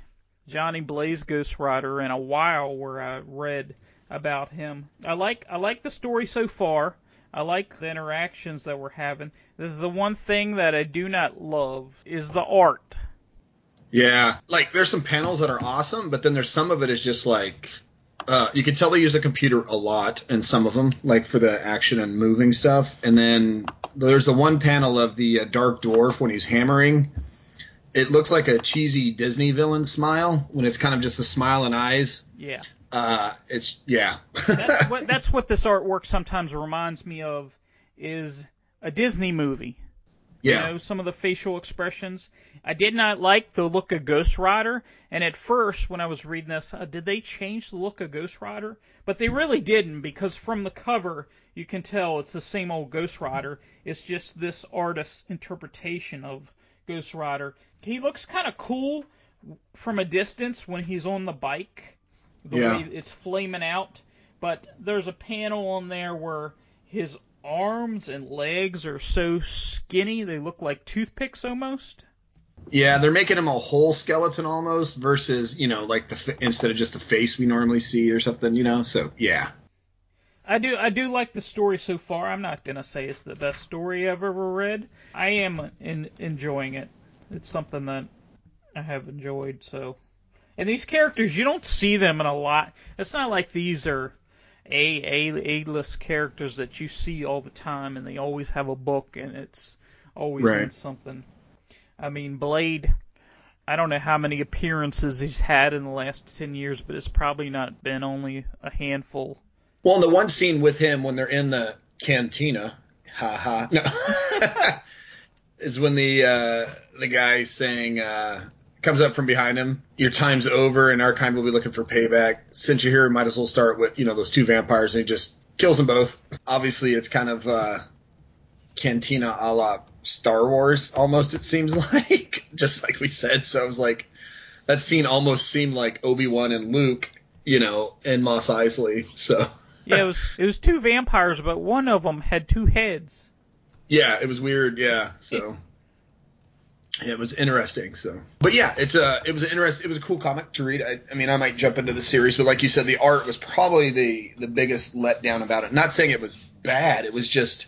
Johnny Blaze Ghost Rider in a while where I read about him. I like I like the story so far. I like the interactions that we're having. The, the one thing that I do not love is the art. Yeah, like there's some panels that are awesome, but then there's some of it is just like uh, you can tell they use the computer a lot in some of them, like for the action and moving stuff. And then there's the one panel of the uh, Dark Dwarf when he's hammering. It looks like a cheesy Disney villain smile when it's kind of just a smile and eyes. Yeah. Uh, it's yeah. that's what that's what this artwork sometimes reminds me of is a Disney movie. Yeah. You know, some of the facial expressions. I did not like the look of Ghost Rider, and at first when I was reading this, uh, did they change the look of Ghost Rider? But they really didn't because from the cover you can tell it's the same old Ghost Rider. It's just this artist's interpretation of Ghost Rider. He looks kind of cool from a distance when he's on the bike. The Yeah. way it's flaming out. But there's a panel on there where his arms and legs are so skinny they look like toothpicks almost. Yeah, they're making him a whole skeleton almost versus, you know, like the instead of just the face we normally see or something, you know. So, yeah. I do I do like the story so far. I'm not gonna say it's the best story I've ever read. I am in, enjoying it. It's something that I have enjoyed. So, and these characters you don't see them in a lot. It's not like these are a a a list characters that you see all the time and they always have a book and it's always in something. I mean Blade. I don't know how many appearances he's had in the last ten years, but it's probably not been only a handful. Well, in the one scene with him when they're in the cantina, ha ha, no, is when the uh, the guy's saying uh, comes up from behind him. Your time's over, and our kind will be looking for payback. Since you're here, might as well start with you know those two vampires, and he just kills them both. Obviously, it's kind of uh, cantina a la Star Wars, almost. It seems like, just like we said. So I was like, that scene almost seemed like Obi Wan and Luke, you know, and Mos Eisley. So. Yeah, it was it was two vampires, but one of them had two heads. Yeah, it was weird. Yeah, so it was interesting. So, but yeah, it's a it was an interest. It was a cool comic to read. I, I mean, I might jump into the series, but like you said, the art was probably the the biggest letdown about it. Not saying it was bad. It was just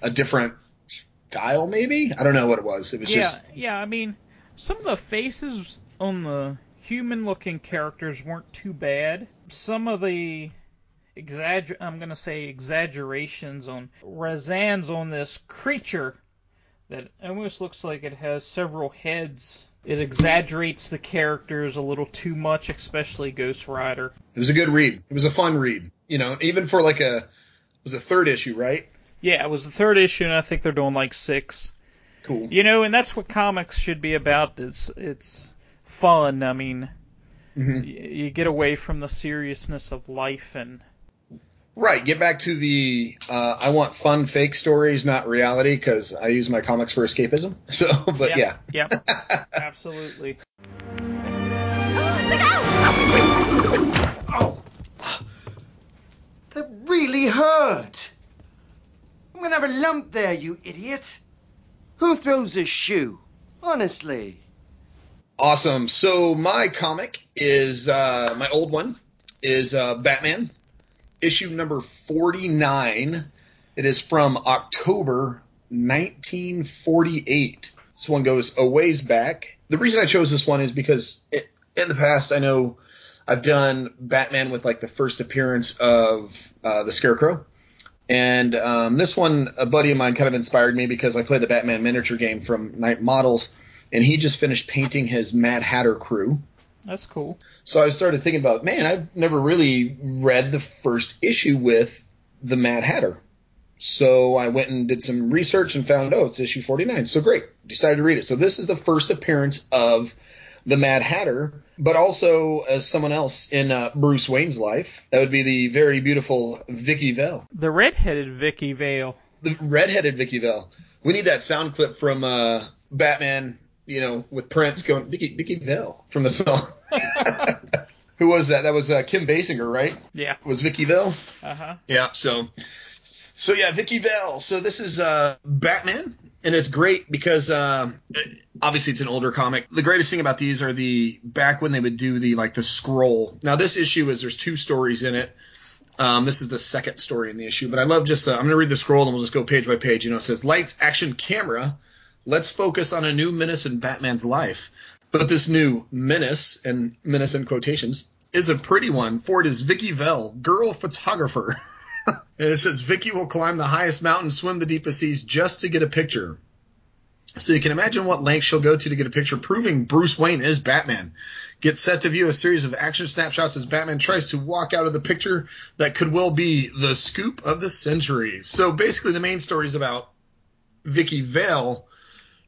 a different style, maybe. I don't know what it was. It was Yeah, just yeah. I mean, some of the faces on the human-looking characters weren't too bad. Some of the exagger I'm gonna say exaggerations on Razan's on this creature that almost looks like it has several heads. It exaggerates the characters a little too much, especially Ghost Rider. it was a good read. It was a fun read. You know, even for like a it was a third issue, right? Yeah, it was the third issue, and I think they're doing like six. Cool. You know, and that's what comics should be about. It's it's fun. I mean, Mhm. y- you get away from the seriousness of life and Right. Get back to the uh, I want fun fake stories, not reality, because I use my comics for escapism. So, but yeah. yeah, absolutely. Oh, that really hurt. I'm gonna have a lump there, you idiot. Who throws a shoe? Honestly. Awesome. So my comic is uh, my old one is uh, Batman issue number 49. It is from October 1948. This one goes a ways back. The reason I chose this one is because it, in the past I know I've done Batman with like the first appearance of uh, the Scarecrow. And um, this one, a buddy of mine kind of inspired me because I played the Batman miniature game from Knight Models, and he just finished painting his Mad Hatter crew. That's cool. So I started thinking about, man, I've never really read the first issue with the Mad Hatter. So I went and did some research and found, oh, it's issue 49. So great. Decided to read it. So this is the first appearance of the Mad Hatter, but also as someone else in uh, Bruce Wayne's life. That would be the very beautiful Vicky Vale. The redheaded Vicky Vale. The redheaded Vicky Vale. We need that sound clip from uh, Batman, you know, with Prince going, Vicky, Vicky Vale from the song. Who was that? That was uh, Kim Basinger, right? Yeah. Was Vicky Vale? Uh huh. Yeah. So, so yeah, Vicky Vale. So this is uh, Batman, and it's great because um, obviously it's an older comic. The greatest thing about these are the back when they would do the like the scroll. Now this issue is there's two stories in it. Um, this is the second story in the issue, but I love just uh, I'm gonna read the scroll and we'll just go page by page. You know, it says lights, action, camera. Let's focus on a new menace in Batman's life. But this new menace, and menace in quotations, is a pretty one, for it is Vicky Vale, girl photographer. and it says Vicky will climb the highest mountain, swim the deepest seas just to get a picture. So you can imagine what lengths she'll go to to get a picture proving Bruce Wayne is Batman. Get set to view a series of action snapshots as Batman tries to walk out of the picture that could well be the scoop of the century. So basically the main story is about Vicky Vale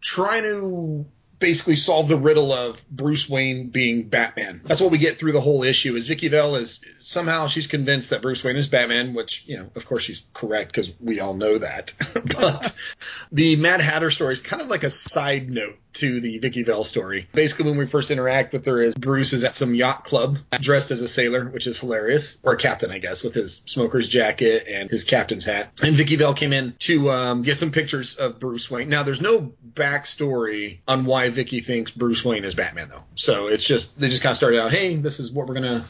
trying to basically solve the riddle of Bruce Wayne being Batman. That's what we get through the whole issue. Is Vicky Vale is somehow she's convinced that Bruce Wayne is Batman, which you know, of course, she's correct because we all know that. but the Mad Hatter story is kind of like a side note to the Vicky Vale story. Basically, when we first interact with her, is Bruce is at some yacht club dressed as a sailor, which is hilarious, or a captain, I guess, with his smoker's jacket and his captain's hat. And Vicky Vale came in to um, get some pictures of Bruce Wayne. Now, there's no backstory on why Vicky thinks Bruce Wayne is Batman, though. So it's just they just kind of started out, hey, this is what we're gonna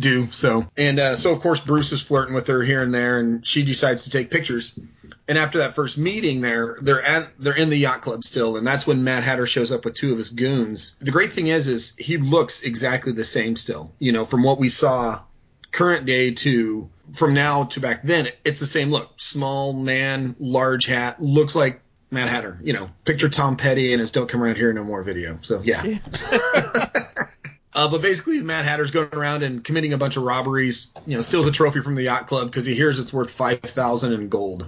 do. So and uh, so of course Bruce is flirting with her here and there, and she decides to take pictures. And after that first meeting, there they're at they're in the yacht club still, and that's when Mad Hatter shows up with two of his goons. The great thing is, is he looks exactly the same still. You know, from what we saw current day to from now to back then, it's the same look. Small man, large hat, looks like Mad Hatter. You know, picture Tom Petty and his "Don't Come Around Here No More" video. So yeah. Uh, but basically, Mad Hatter's going around and committing a bunch of robberies. You know, steals a trophy from the yacht club because he hears it's worth five thousand in gold.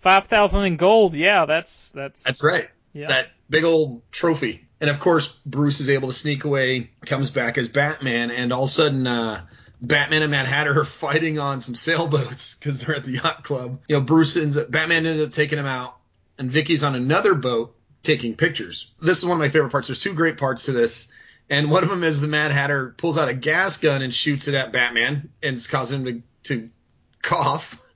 Five thousand in gold. Yeah, that's that's. That's right. Yeah. That big old trophy. And of course, Bruce is able to sneak away, comes back as Batman, and all of a sudden, uh, Batman and Mad Hatter are fighting on some sailboats because they're at the yacht club. You know, Bruce ends up, Batman ends up taking him out, and Vicky's on another boat taking pictures. This is one of my favorite parts. There's two great parts to this. And one of them is the Mad Hatter pulls out a gas gun and shoots it at Batman and it's causing him to, to cough.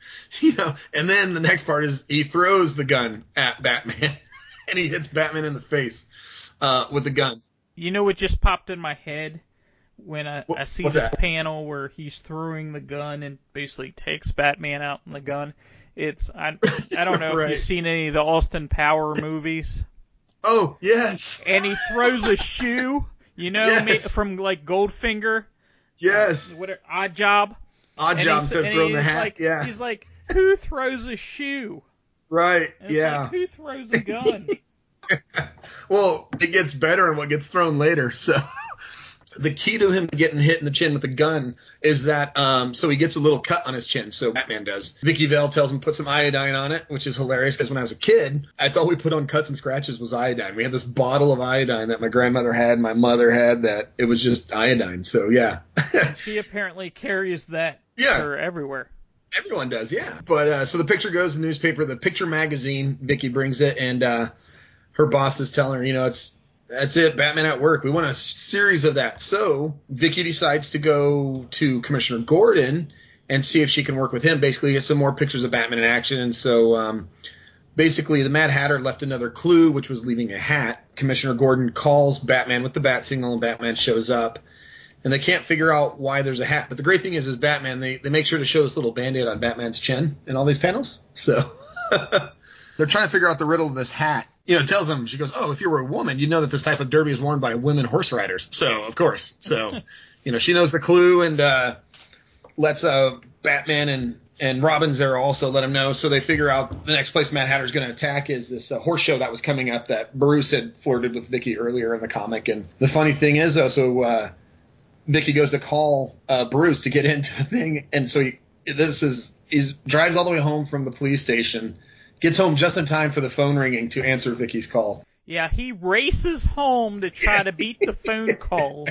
You know, and then the next part is he throws the gun at Batman and he hits Batman in the face uh, with the gun. You know what just popped in my head when I, What- I see this that? panel where he's throwing the gun and basically takes Batman out in the gun. It's I I don't know if you've seen any of the Austin Power movies. Oh yes, And he throws a shoe, you know, Yes. from like Goldfinger, yes. Uh, what Odd Job. Odd And job he's- instead throwing the hat. Like, yeah, He's like, who throws a shoe? right. Yeah. Like, who throws a gun? Well, it gets better in what gets thrown later. So the key to him getting hit in the chin with a gun is that um, so he gets a little cut on his chin. So Batman does. Vicky Vale tells him put some iodine on it, which is hilarious because when I was a kid, that's all we put on cuts and scratches was iodine. We had this bottle of iodine that my grandmother had, my mother had. That it was just iodine. So yeah. she apparently carries that Yeah. her everywhere. Everyone does, yeah. But uh, so the picture goes in the newspaper, the picture magazine. Vicky brings it, and uh, her boss is telling her, you know, it's that's it, Batman at work. We want a series of that. So Vicky decides to go to Commissioner Gordon and see if she can work with him. Basically, get some more pictures of Batman in action. And so um, basically, the Mad Hatter left another clue, which was leaving a hat. Commissioner Gordon calls Batman with the bat signal, and Batman shows up and they can't figure out why there's a hat. But the great thing is, is Batman they they make sure to show this little band-aid on Batman's chin in all these panels. So they're trying to figure out the riddle of this hat. You know, tells him, she goes, "Oh, if you were a woman, you'd know that this type of derby is worn by women horse riders." So of course, so you know she knows the clue and uh, lets uh, Batman and and Robin's there also let him know. So they figure out the next place Mad Hatter's going to attack is this uh, horse show that was coming up that Bruce had flirted with Vicky earlier in the comic. And the funny thing is, though, so uh, Vicky goes to call uh, Bruce to get into the thing, and so he this is he drives all the way home from the police station, gets home just in time for the phone ringing to answer Vicky's call. Yeah, he races home to try to beat the phone call.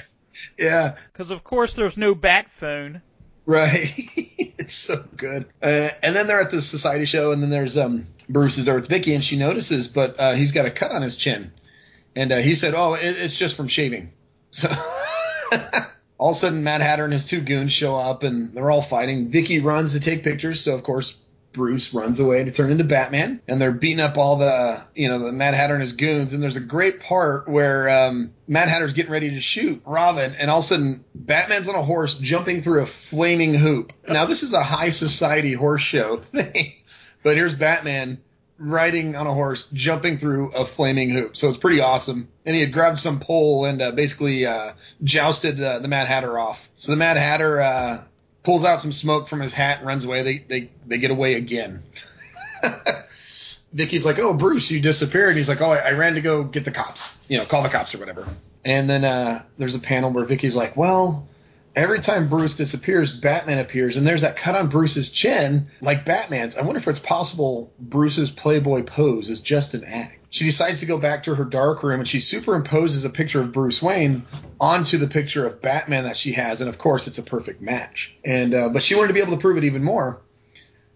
Yeah, Because, of course, there's no bat phone. right. it's so good. Uh, and then they're at the society show, and then there's um Bruce is there with Vicky, and she notices, but uh, he's got a cut on his chin, and uh, he said, "Oh, it, it's just from shaving." So. All of a sudden, Mad Hatter and his two goons show up, and they're all fighting. Vicky runs to take pictures, so of course Bruce runs away to turn into Batman, and they're beating up all the, you know, the Mad Hatter and his goons. And there's a great part where um, Mad Hatter's getting ready to shoot Robin, and all of a sudden Batman's on a horse jumping through a flaming hoop. Now this is a high society horse show thing, but here's Batman riding on a horse, jumping through a flaming hoop. So it's pretty awesome. And he had grabbed some pole and uh, basically uh, jousted uh, the Mad Hatter off. So the Mad Hatter uh, pulls out some smoke from his hat and runs away. They they they get away again. Vicky's like, "Oh, Bruce, you disappeared." He's like, "Oh, I, I ran to go get the cops. You know, call the cops or whatever." And then uh, there's a panel where Vicky's like, "Well." Every time Bruce disappears, Batman appears, and there's that cut on Bruce's chin, like Batman's. I wonder if it's possible Bruce's Playboy pose is just an act. She decides to go back to her dark room, and she superimposes a picture of Bruce Wayne onto the picture of Batman that she has, and of course, it's a perfect match. And uh, but she wanted to be able to prove it even more,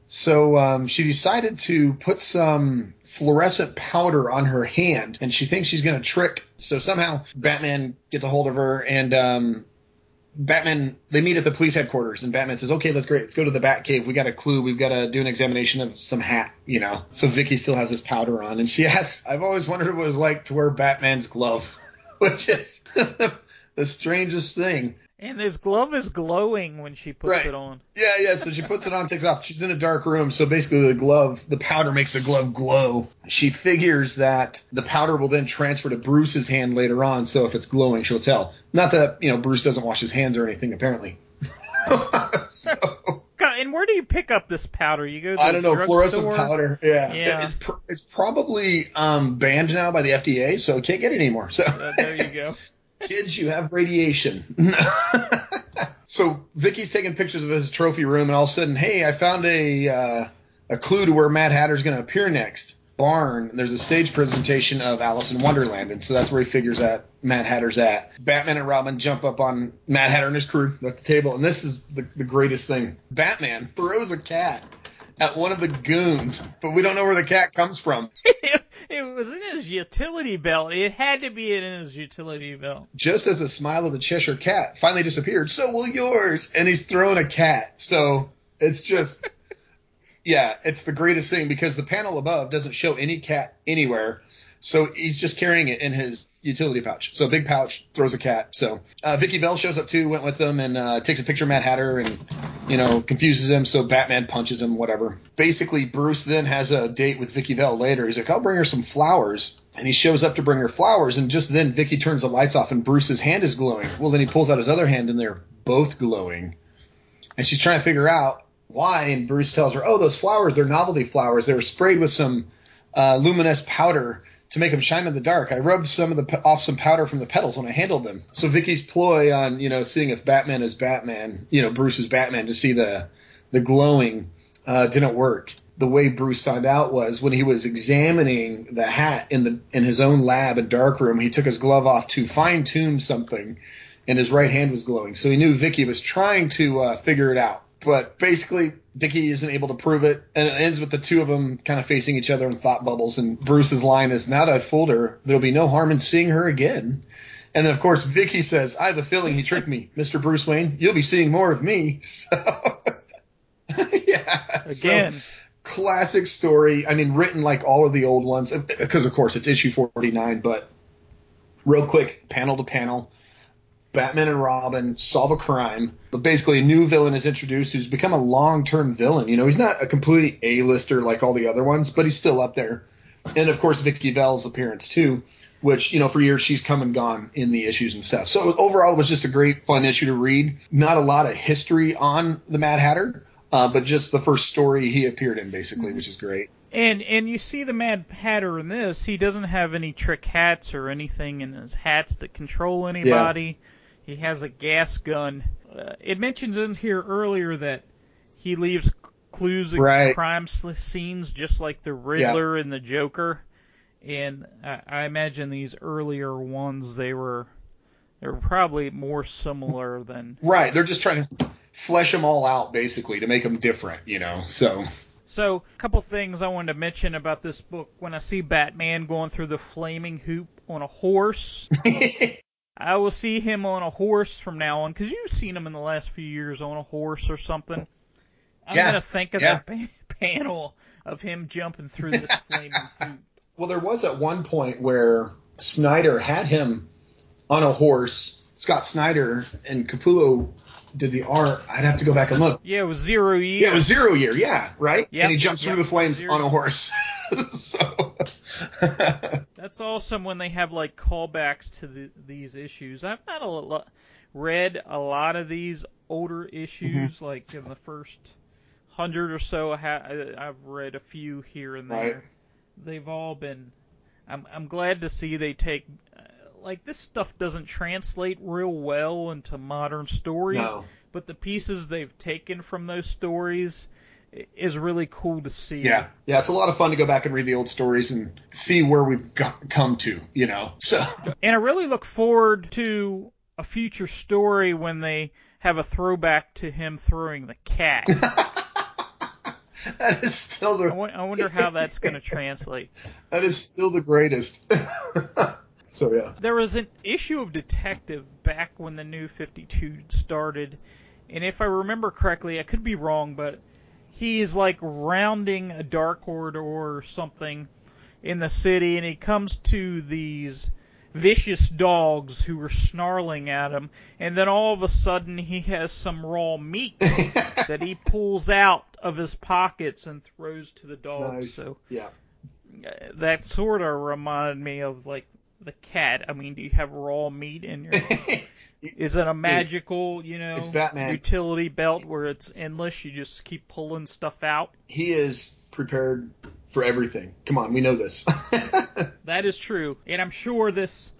so um, she decided to put some fluorescent powder on her hand, and she thinks she's going to trick. So somehow Batman gets a hold of her, and um, Batman, they meet at the police headquarters, and Batman says, "Okay, that's great. Let's go to the Bat Cave. We got a clue. We've got to do an examination of some hat, you know." So Vicky still has his powder on, and she asks, "I've always wondered what it was like to wear Batman's glove," which is the strangest thing. And his glove is glowing when she puts Right. it on. Yeah, yeah. So she puts it on, takes it off. She's in a dark room, so basically the glove, the powder makes the glove glow. She figures that the powder will then transfer to Bruce's hand later on, so if it's glowing, she'll tell. Not that you know Bruce doesn't wash his hands or anything, apparently. so, God, and where do you pick up this powder? You go to I don't know, fluorescent drugstore? powder. Yeah, Yeah. It- it's, pr- it's probably um, banned now by the FDA, so can't get it anymore. So Uh, there you go. kids, you have radiation. so Vicky's taking pictures of his trophy room, and all of a sudden, hey, I found a uh, a clue to where Mad Hatter's going to appear next. Barn. There's a stage presentation of Alice in Wonderland, and so that's where he figures that Mad Hatter's at. Batman and Robin jump up on Mad Hatter and his crew at the table, and this is the, the greatest thing. Batman throws a cat at one of the goons, but we don't know where the cat comes from. it was in his utility belt. It had to be in his utility belt. just as the smile of the Cheshire Cat finally disappeared, so will yours. And he's throwing a cat. So it's just, yeah, it's the greatest thing because the panel above doesn't show any cat anywhere. So he's just carrying it in his utility pouch. So big pouch throws a cat. So uh, Vicky Vale shows up too, went with them and uh, takes a picture of Mad Hatter and you know confuses him. So Batman punches him, whatever. Basically, Bruce then has a date with Vicky Vale later. He's like, I'll bring her some flowers. And he shows up to bring her flowers, and just then Vicky turns the lights off, and Bruce's hand is glowing. Well, then he pulls out his other hand, and they're both glowing. And she's trying to figure out why. And Bruce tells her, "Oh, those flowers, they're novelty flowers. They were sprayed with some uh, luminous powder to make them shine in the dark. I rubbed some of the off some powder from the petals when I handled them." So Vicky's ploy on you know seeing if Batman is Batman, you know Bruce is Batman to see the the glowing uh, didn't work. The way Bruce found out was when he was examining the hat in the in his own lab and darkroom. He took his glove off to fine tune something, and his right hand was glowing. So he knew Vicky was trying to uh, figure it out. But basically, Vicky isn't able to prove it, and it ends with the two of them kind of facing each other in thought bubbles. And Bruce's line is, "Now that I've fooled her, there'll be no harm in seeing her again." And then, of course, Vicky says, "I have a feeling he tricked me, Mr. Bruce Wayne. You'll be seeing more of me." So, yeah, so- Again. classic story. I mean, written like all of the old ones, because of course it's issue 49. But real quick, panel to panel, Batman and Robin solve a crime. But basically, a new villain is introduced who's become a long-term villain. You know, he's not a completely A-lister like all the other ones, but he's still up there. And of course, Vicky Vale's appearance too. Which you know, for years she's come and gone in the issues and stuff. So overall, it was just a great, fun issue to read. Not a lot of history on the Mad Hatter, uh, but just the first story he appeared in, basically, which is great. And and you see the Mad Hatter in this. He doesn't have any trick hats or anything in his hats that control anybody. He has a gas gun. Uh, it mentions in here earlier that he leaves clues at Right. crime scenes just like the Riddler and the Joker. And I, I imagine these earlier ones they were they were probably more similar than Right. They're just trying to flesh them all out, basically, to make them different, you know. So, So, a couple things I wanted to mention about this book. When I see Batman going through the flaming hoop on a horse, I will see him on a horse from now on because you've seen him in the last few years on a horse or something. I'm Yeah, gonna think of yeah. that pa- panel of him jumping through this flaming hoop. well, there was at one point where Snyder had him on a horse. Scott Snyder and Capullo did the art. I'd have to go back and look. Yeah, it was zero year. Yeah, it was zero year. Yeah, right. Yep, and he jumps through the flames zero. on a horse. so, That's awesome when they have like callbacks to the, these issues. I've not a lo- read a lot of these older issues, Mm-hmm. like in the first hundred or so. I ha- I- I've read a few here and there. Right. They've all been. I'm I'm glad to see they take. Uh, like this stuff doesn't translate real well into modern stories, No. but the pieces they've taken from those stories is really cool to see. yeah, yeah, it's a lot of fun to go back and read the old stories and see where we've got, come to, you know. So, And I really look forward to a future story when they have a throwback to him throwing the cat. that is still I the wo- I wonder how that's going to translate. that is still the greatest. so yeah. There was an issue of Detective back when the new 52 started, and if I remember correctly, I could be wrong, but he's like rounding a dark corridor or something in the city, and he comes to these vicious dogs who are snarling at him, and then all of a sudden he has some raw meat that he pulls out of his pockets and throws to the dogs. Nice. So Yeah. uh, that sort of reminded me of like the cat. I mean, do you have raw meat in your? Is it a magical, you know, It's Batman. utility belt where it's endless? You just keep pulling stuff out. he is prepared for everything. Come on, we know this. That is true, and I'm sure this,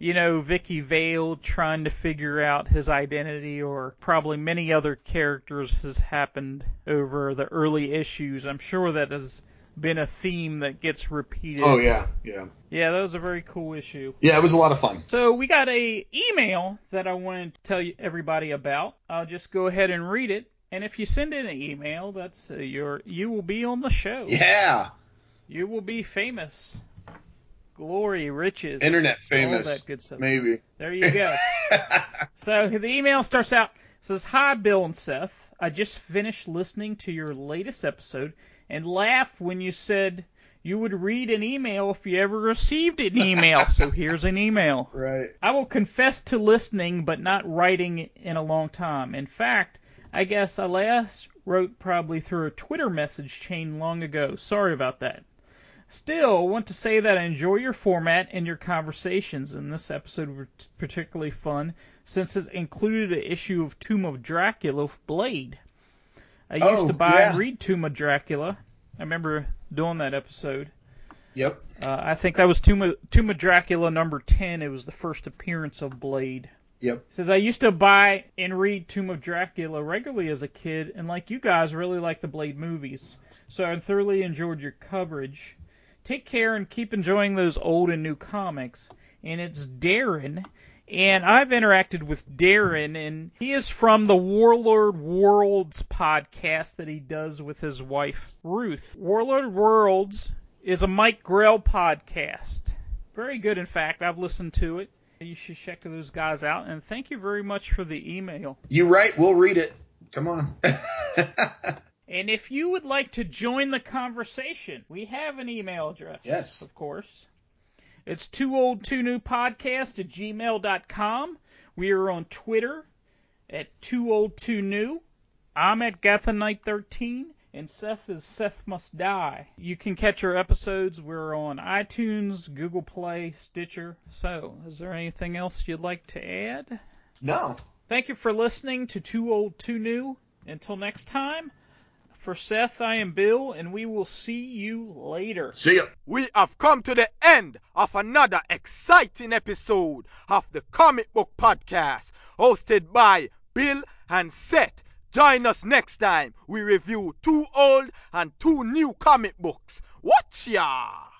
you know, Vicky Vale trying to figure out his identity, or probably many other characters, has happened over the early issues. I'm sure that has been a theme that gets repeated. oh yeah, yeah, Yeah, that was a very cool issue. yeah. It was a lot of fun. So we got a email that I wanted to tell you everybody about. I'll just go ahead and read it. And if you send in an email, that's uh, your you will be on the show. Yeah, You will be famous. Glory, riches, internet famous. all that good stuff. Maybe. There you go. so the email starts out says, "Hi, Bill and Seth. I just finished listening to your latest episode and laughed when you said you would read an email if you ever received an email. so here's an email. right. I will confess to listening but not writing in a long time. In fact, I guess I last wrote probably through a Twitter message chain long ago. Sorry about that. Still, I want to say that I enjoy your format and your conversations, and this episode was particularly fun since it included an issue of Tomb of Dracula with Blade. I used Oh, to buy yeah. and read Tomb of Dracula. I remember doing that episode. Yep. Uh, I think that was Tomb of, Tomb of Dracula number 10. It was the first appearance of Blade. Yep. Says I used to buy and read Tomb of Dracula regularly as a kid, and like you guys, really like the Blade movies. So I thoroughly enjoyed your coverage. Take care and keep enjoying those old and new comics. And it's Darren, and I've interacted with Darren, and he is from the Warlord Worlds podcast that he does with his wife Ruth. Warlord Worlds is a Mike Grell podcast. Very good, in fact. I've listened to it. You should check those guys out. And thank you very much for the email. You right. We'll read it. Come on. And if you would like to join the conversation, we have an email address. Yes. Of course. It's too old too new podcast at gmail.com. We are on Twitter at too old too new. I'm at Gatha Knight 13 and Seth is Seth Must Die. You can catch our episodes. We're on iTunes, Google Play, Stitcher. So, is there anything else you'd like to add? no. Thank you for listening to Too Old Too New. Until next time, for Seth, I am Bill, and we will see you later. See ya. We have come to the end of another exciting episode of the Comic Book Podcast, hosted by Bill and Seth. Join us next time. We review two old and two new comic books. Watch ya!